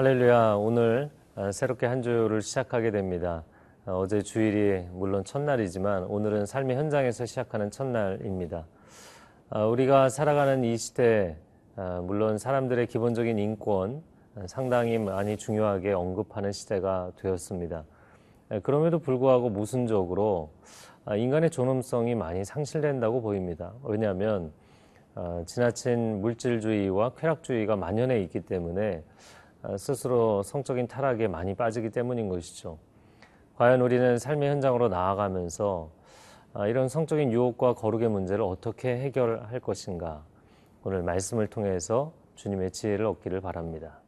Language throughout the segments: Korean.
할렐루야. 오늘 어, 새롭게 한 주를 시작하게 됩니다. 어, 어제 주일이 물론 첫날이지만 오늘은 삶의 현장에서 시작하는 첫날입니다. 어, 우리가 살아가는 이 시대, 물론 사람들의 기본적인 인권 상당히 많이 중요하게 언급하는 시대가 되었습니다. 그럼에도 불구하고 모순적으로 인간의 존엄성이 많이 상실된다고 보입니다. 왜냐하면 지나친 물질주의와 쾌락주의가 만연해 있기 때문에 어, 스스로 성적인 타락에 많이 빠지기 때문인 것이죠. 과연 우리는 삶의 현장으로 나아가면서 아, 이런 성적인 유혹과 거룩의 문제를 어떻게 해결할 것인가 오늘 말씀을 통해서 주님의 지혜를 얻기를 바랍니다.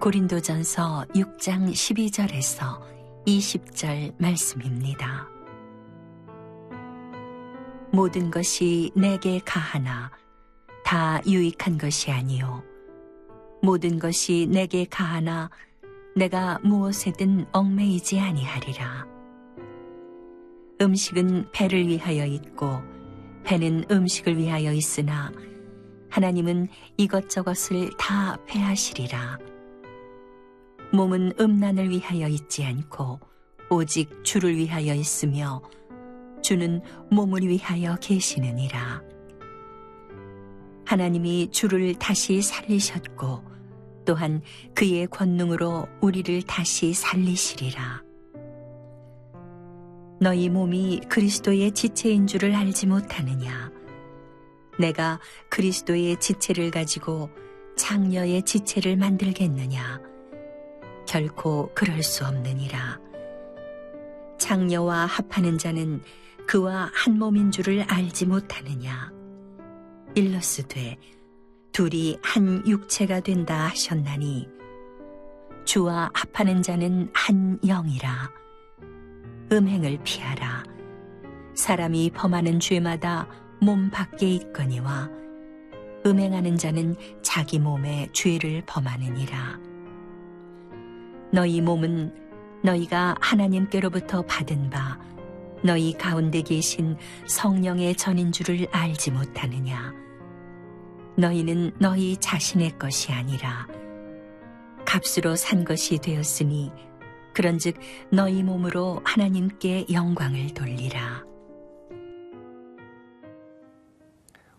고린도전서 6장 12절에서 20절 말씀입니다. 모든 것이 내게 가하나 다 유익한 것이 아니요. 모든 것이 내게 가하나 내가 무엇에든 얽매이지 아니하리라. 음식은 배를 위하여 있고 배는 음식을 위하여 있으나 하나님은 이것저것을 다 배하시리라. 몸은 음란을 위하여 있지 않고 오직 주를 위하여 있으며 주는 몸을 위하여 계시느니라. 하나님이 주를 다시 살리셨고 또한 그의 권능으로 우리를 다시 살리시리라. 너희 몸이 그리스도의 지체인 줄을 알지 못하느냐? 내가 그리스도의 지체를 가지고 장녀의 지체를 만들겠느냐? 결코 그럴 수 없느니라. 장녀와 합하는 자는 그와 한 몸인 줄을 알지 못하느냐. 일러스되 둘이 한 육체가 된다 하셨나니 주와 합하는 자는 한 영이라. 음행을 피하라. 사람이 범하는 죄마다 몸 밖에 있거니와 음행하는 자는 자기 몸에 죄를 범하느니라. 너희 몸은 너희가 하나님께로부터 받은 바 너희 가운데 계신 성령의 전인 줄을 알지 못하느냐? 너희는 너희 자신의 것이 아니라 값으로 산 것이 되었으니 그런즉 너희 몸으로 하나님께 영광을 돌리라.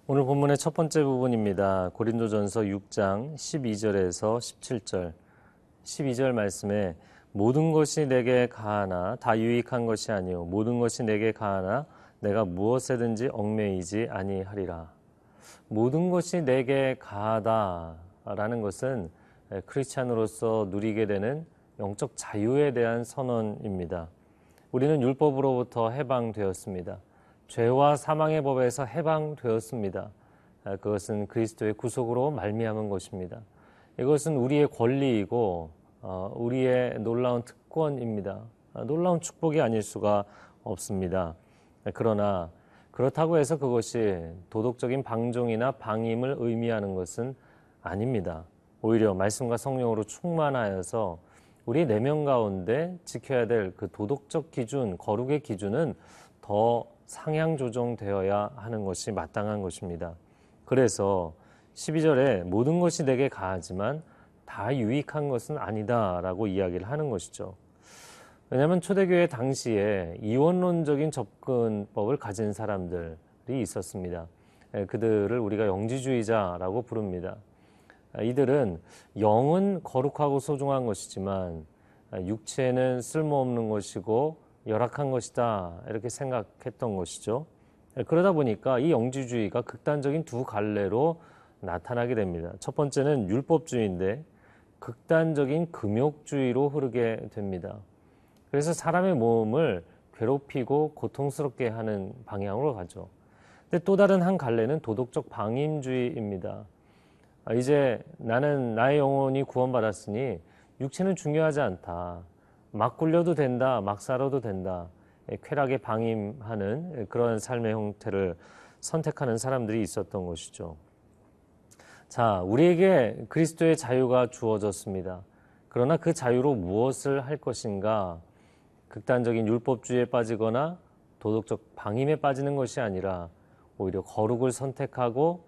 오늘 본문의 첫 번째 부분입니다. 고린도전서 6장 12절에서 17절. 12절 말씀에 모든 것이 내게 가하나 다 유익한 것이 아니요 모든 것이 내게 가하나 내가 무엇에든지 얽매이지 아니하리라. 모든 것이 내게 가하다라는 것은 크리스찬으로서 누리게 되는 영적 자유에 대한 선언입니다. 우리는 율법으로부터 해방되었습니다. 죄와 사망의 법에서 해방되었습니다. 그것은 그리스도의 구속으로 말미암은 것입니다. 이것은 우리의 권리이고 어, 우리의 놀라운 특권입니다. 아, 놀라운 축복이 아닐 수가 없습니다. 그러나 그렇다고 해서 그것이 도덕적인 방종이나 방임을 의미하는 것은 아닙니다. 오히려 말씀과 성령으로 충만하여서 우리 내면 가운데 지켜야 될 그 도덕적 기준, 거룩의 기준은 더 상향 조정되어야 하는 것이 마땅한 것입니다. 그래서 12절에 모든 것이 내게 가하지만 다 유익한 것은 아니다라고 이야기를 하는 것이죠. 왜냐하면 초대교회 당시에 이원론적인 접근법을 가진 사람들이 있었습니다. 예, 그들을 우리가 영지주의자라고 부릅니다. 아, 이들은 영은 거룩하고 소중한 것이지만 아, 육체는 쓸모없는 것이고 열악한 것이다 이렇게 생각했던 것이죠. 예, 그러다 보니까 이 영지주의가 극단적인 두 갈래로 나타나게 됩니다. 첫 번째는 율법주의인데 극단적인 금욕주의로 흐르게 됩니다. 그래서 사람의 몸을 괴롭히고 고통스럽게 하는 방향으로 가죠. 근데 또 다른 한 갈래는 도덕적 방임주의입니다. 아, 이제 나는 나의 영혼이 구원받았으니 육체는 중요하지 않다. 막 굴려도 된다. 막 살아도 된다. 예, 쾌락에 방임하는 그런 삶의 형태를 선택하는 사람들이 있었던 것이죠. 자, 우리에게 그리스도의 자유가 주어졌습니다. 그러나 그 자유로 무엇을 할 것인가? 극단적인 율법주의에 빠지거나 도덕적 방임에 빠지는 것이 아니라 오히려 거룩을 선택하고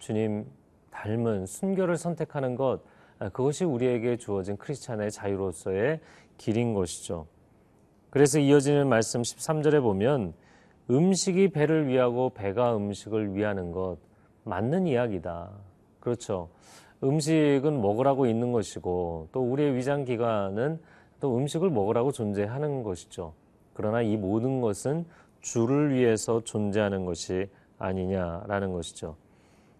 주님 닮은 순결을 선택하는 것 그것이 우리에게 주어진 크리스찬의 자유로서의 길인 것이죠. 그래서 이어지는 말씀 13절에 보면 음식이 배를 위하고 배가 음식을 위하는 것 맞는 이야기다. 그렇죠. 음식은 먹으라고 있는 것이고 또 우리의 위장 기관은 또 음식을 먹으라고 존재하는 것이죠. 그러나 이 모든 것은 주를 위해서 존재하는 것이 아니냐라는 것이죠.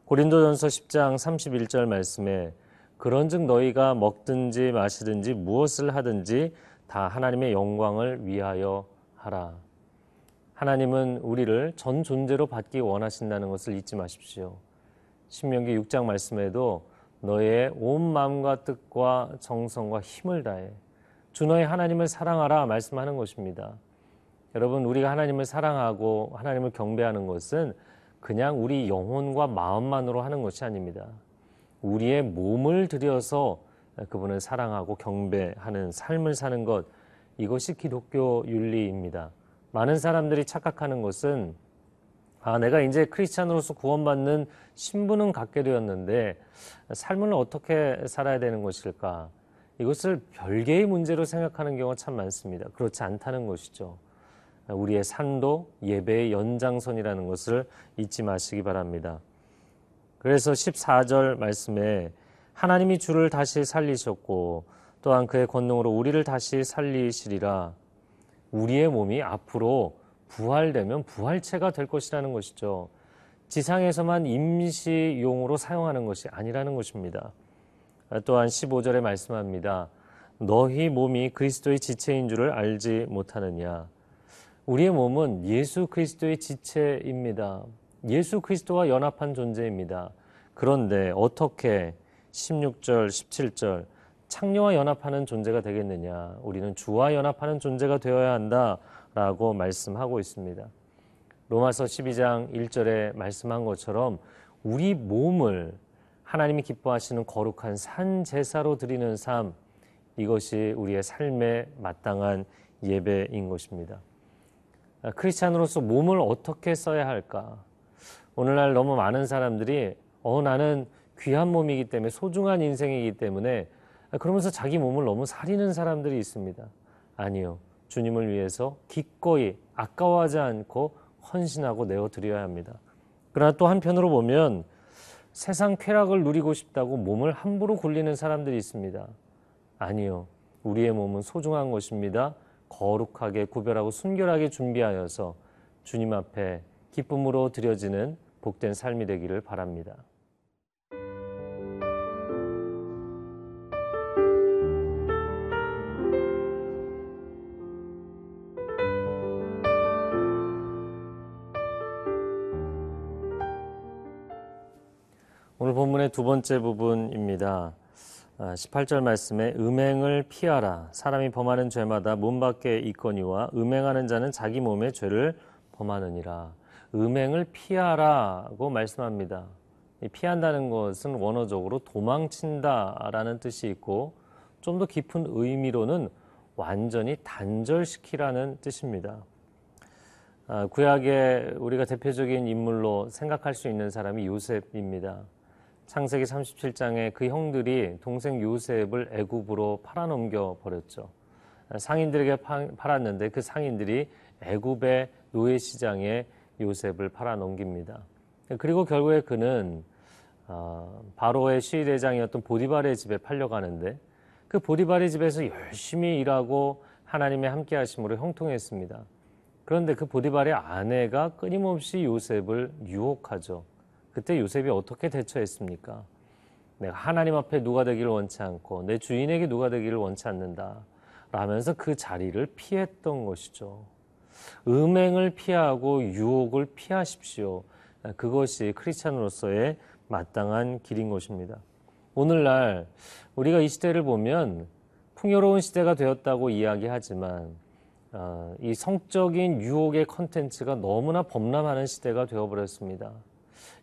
고린도전서 10장 31절 말씀에 그런즉 너희가 먹든지 마시든지 무엇을 하든지 다 하나님의 영광을 위하여 하라. 하나님은 우리를 전 존재로 받기 원하신다는 것을 잊지 마십시오. 신명기 6장 말씀에도 너의 온 마음과 뜻과 정성과 힘을 다해 주 너의 하나님을 사랑하라 말씀하는 것입니다. 여러분 우리가 하나님을 사랑하고 하나님을 경배하는 것은 그냥 우리 영혼과 마음만으로 하는 것이 아닙니다. 우리의 몸을 들여서 그분을 사랑하고 경배하는 삶을 사는 것 이것이 기독교 윤리입니다. 많은 사람들이 착각하는 것은 아, 내가 이제 크리스찬으로서 구원받는 신분은 갖게 되었는데 삶을 어떻게 살아야 되는 것일까? 이것을 별개의 문제로 생각하는 경우가 참 많습니다. 그렇지 않다는 것이죠. 우리의 산도 예배의 연장선이라는 것을 잊지 마시기 바랍니다. 그래서 14절 말씀에 하나님이 주를 다시 살리셨고 또한 그의 권능으로 우리를 다시 살리시리라. 우리의 몸이 앞으로 부활되면 부활체가 될 것이라는 것이죠. 지상에서만 임시용으로 사용하는 것이 아니라는 것입니다. 또한 15절에 말씀합니다. 너희 몸이 그리스도의 지체인 줄을 알지 못하느냐. 우리의 몸은 예수 그리스도의 지체입니다. 예수 그리스도와 연합한 존재입니다. 그런데 어떻게 16절, 17절 창녀와 연합하는 존재가 되겠느냐? 우리는 주와 연합하는 존재가 되어야 한다 라고 말씀하고 있습니다. 로마서 12장 1절에 말씀한 것처럼 우리 몸을 하나님이 기뻐하시는 거룩한 산 제사로 드리는 삶 이것이 우리의 삶에 마땅한 예배인 것입니다. 크리스찬으로서 몸을 어떻게 써야 할까? 오늘날 너무 많은 사람들이 어 나는 귀한 몸이기 때문에 소중한 인생이기 때문에 그러면서 자기 몸을 너무 사리는 사람들이 있습니다. 아니요. 주님을 위해서 기꺼이 아까워하지 않고 헌신하고 내어 드려야 합니다. 그러나 또 한편으로 보면 세상 쾌락을 누리고 싶다고 몸을 함부로 굴리는 사람들이 있습니다. 아니요. 우리의 몸은 소중한 것입니다. 거룩하게 구별하고 순결하게 준비하여서 주님 앞에 기쁨으로 드려지는 복된 삶이 되기를 바랍니다. 오늘 본문의 두 번째 부분입니다. 18절 아, 말씀에 음행을 피하라. 사람이 범하는 죄마다 문 밖에 있거니와 음행하는 자는 자기 몸의 죄를 범하느니라. 음행을 피하라고 말씀합니다. 피한다는 것은 원어적으로 도망친다라는 뜻이 있고 좀 더 깊은 의미로는 완전히 단절시키라는 뜻입니다. 아, 구약의 우리가 대표적인 인물로 생각할 수 있는 사람이 요셉입니다. 창세기 37장에 그 형들이 동생 요셉을 애굽으로 팔아넘겨 버렸죠. 상인들에게 팔았는데 그 상인들이 애굽의 노예 시장에 요셉을 팔아넘깁니다. 그리고 결국에 그는 어, 바로의 시위대장이었던 보디발의 집에 팔려가는데 그 보디발의 집에서 열심히 일하고 하나님의 함께하심으로 형통했습니다. 그런데 그 보디발의 아내가 끊임없이 요셉을 유혹하죠. 그때 요셉이 어떻게 대처했습니까? 내가 하나님 앞에 누가 되기를 원치 않고 내 주인에게 누가 되기를 원치 않는다. 라면서 그 자리를 피했던 것이죠. 음행을 피하고 유혹을 피하십시오. 그것이 크리스찬으로서의 마땅한 길인 것입니다. 오늘날 우리가 이 시대를 보면 풍요로운 시대가 되었다고 이야기하지만 어, 이 성적인 유혹의 컨텐츠가 너무나 범람하는 시대가 되어버렸습니다.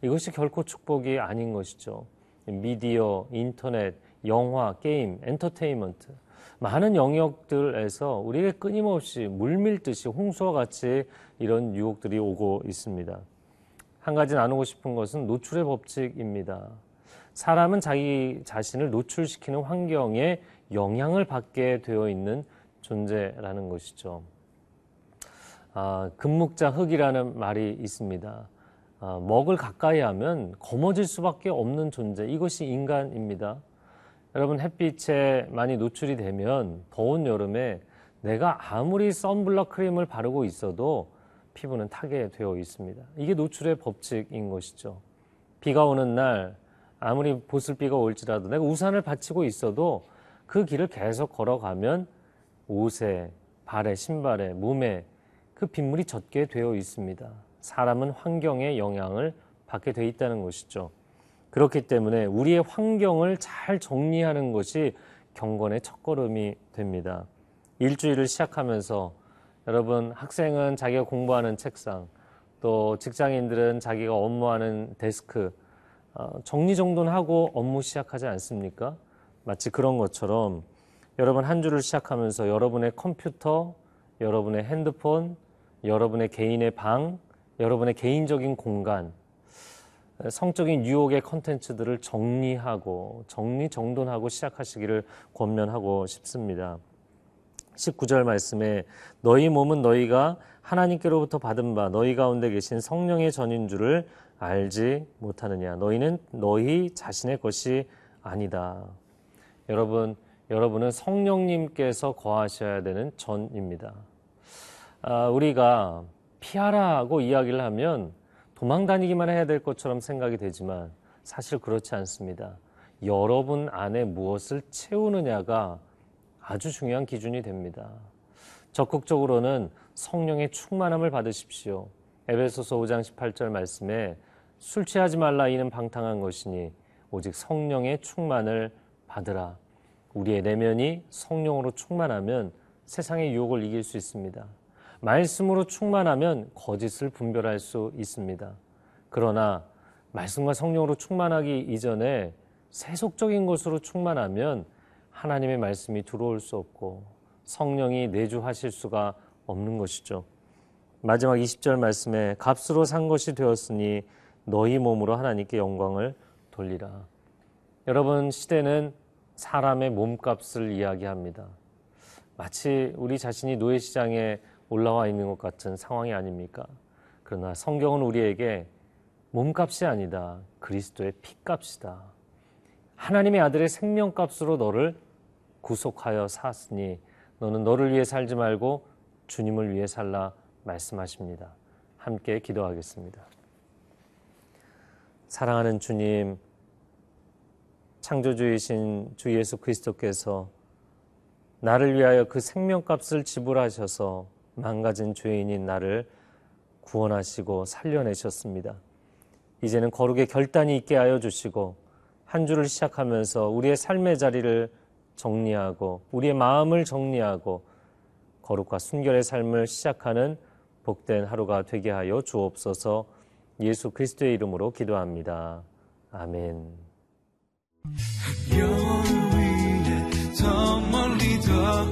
이것이 결코 축복이 아닌 것이죠. 미디어, 인터넷, 영화, 게임, 엔터테인먼트. 많은 영역들에서 우리에게 끊임없이 물밀듯이 홍수와 같이 이런 유혹들이 오고 있습니다. 한 가지 나누고 싶은 것은 노출의 법칙입니다. 사람은 자기 자신을 노출시키는 환경에 영향을 받게 되어 있는 존재라는 것이죠. 아, 금묵자 흙이라는 말이 있습니다. 아, 먹을 가까이 하면 검어질 수밖에 없는 존재. 이것이 인간입니다. 여러분 햇빛에 많이 노출이 되면 더운 여름에 내가 아무리 선블럭 크림을 바르고 있어도 피부는 타게 되어 있습니다. 이게 노출의 법칙인 것이죠. 비가 오는 날 아무리 보슬비가 올지라도 내가 우산을 받치고 있어도 그 길을 계속 걸어가면 옷에, 발에, 신발에, 몸에 그 빗물이 젖게 되어 있습니다. 사람은 환경의 영향을 받게 돼 있다는 것이죠. 그렇기 때문에 우리의 환경을 잘 정리하는 것이 경건의 첫걸음이 됩니다. 일주일을 시작하면서 여러분 학생은 자기가 공부하는 책상, 또 직장인들은 자기가 업무하는 데스크 어, 정리정돈하고 업무 시작하지 않습니까? 마치 그런 것처럼 여러분 한 주를 시작하면서 여러분의 컴퓨터, 여러분의 핸드폰, 여러분의 개인의 방, 여러분의 개인적인 공간, 성적인 유혹의 컨텐츠들을 정리하고 정리정돈하고 시작하시기를 권면하고 싶습니다. 19절 말씀에 너희 몸은 너희가 하나님께로부터 받은 바 너희 가운데 계신 성령의 전인 줄을 알지 못하느냐 너희는 너희 자신의 것이 아니다. 여러분 여러분은 성령님께서 거하셔야 되는 전입니다. 아, 우리가 피하라고 이야기를 하면 도망 다니기만 해야 될 것처럼 생각이 되지만 사실 그렇지 않습니다. 여러분 안에 무엇을 채우느냐가 아주 중요한 기준이 됩니다. 적극적으로는 성령의 충만함을 받으십시오. 에베소서 5장 18절 말씀에 술 취하지 말라 이는 방탕한 것이니 오직 성령의 충만을 받으라. 우리의 내면이 성령으로 충만하면 세상의 유혹을 이길 수 있습니다. 말씀으로 충만하면 거짓을 분별할 수 있습니다. 그러나 말씀과 성령으로 충만하기 이전에 세속적인 것으로 충만하면 하나님의 말씀이 들어올 수 없고 성령이 내주하실 수가 없는 것이죠. 마지막 20절 말씀에 값으로 산 것이 되었으니 너희 몸으로 하나님께 영광을 돌리라. 여러분 시대는 사람의 몸값을 이야기합니다. 마치 우리 자신이 노예 시장에 올라와 있는 것 같은 상황이 아닙니까? 그러나 성경은 우리에게 몸값이 아니다. 그리스도의 피값이다. 하나님의 아들의 생명값으로 너를 구속하여 샀으니 너는 너를 위해 살지 말고 주님을 위해 살라 말씀하십니다. 함께 기도하겠습니다. 사랑하는 주님, 창조주이신 주 예수 그리스도께서 나를 위하여 그 생명값을 지불하셔서 망가진 죄인인 나를 구원하시고 살려내셨습니다. 이제는 거룩의 결단이 있게 하여 주시고 한 주를 시작하면서 우리의 삶의 자리를 정리하고 우리의 마음을 정리하고 거룩과 순결의 삶을 시작하는 복된 하루가 되게 하여 주옵소서 예수 그리스도의 이름으로 기도합니다. 아멘. 더 멀리 더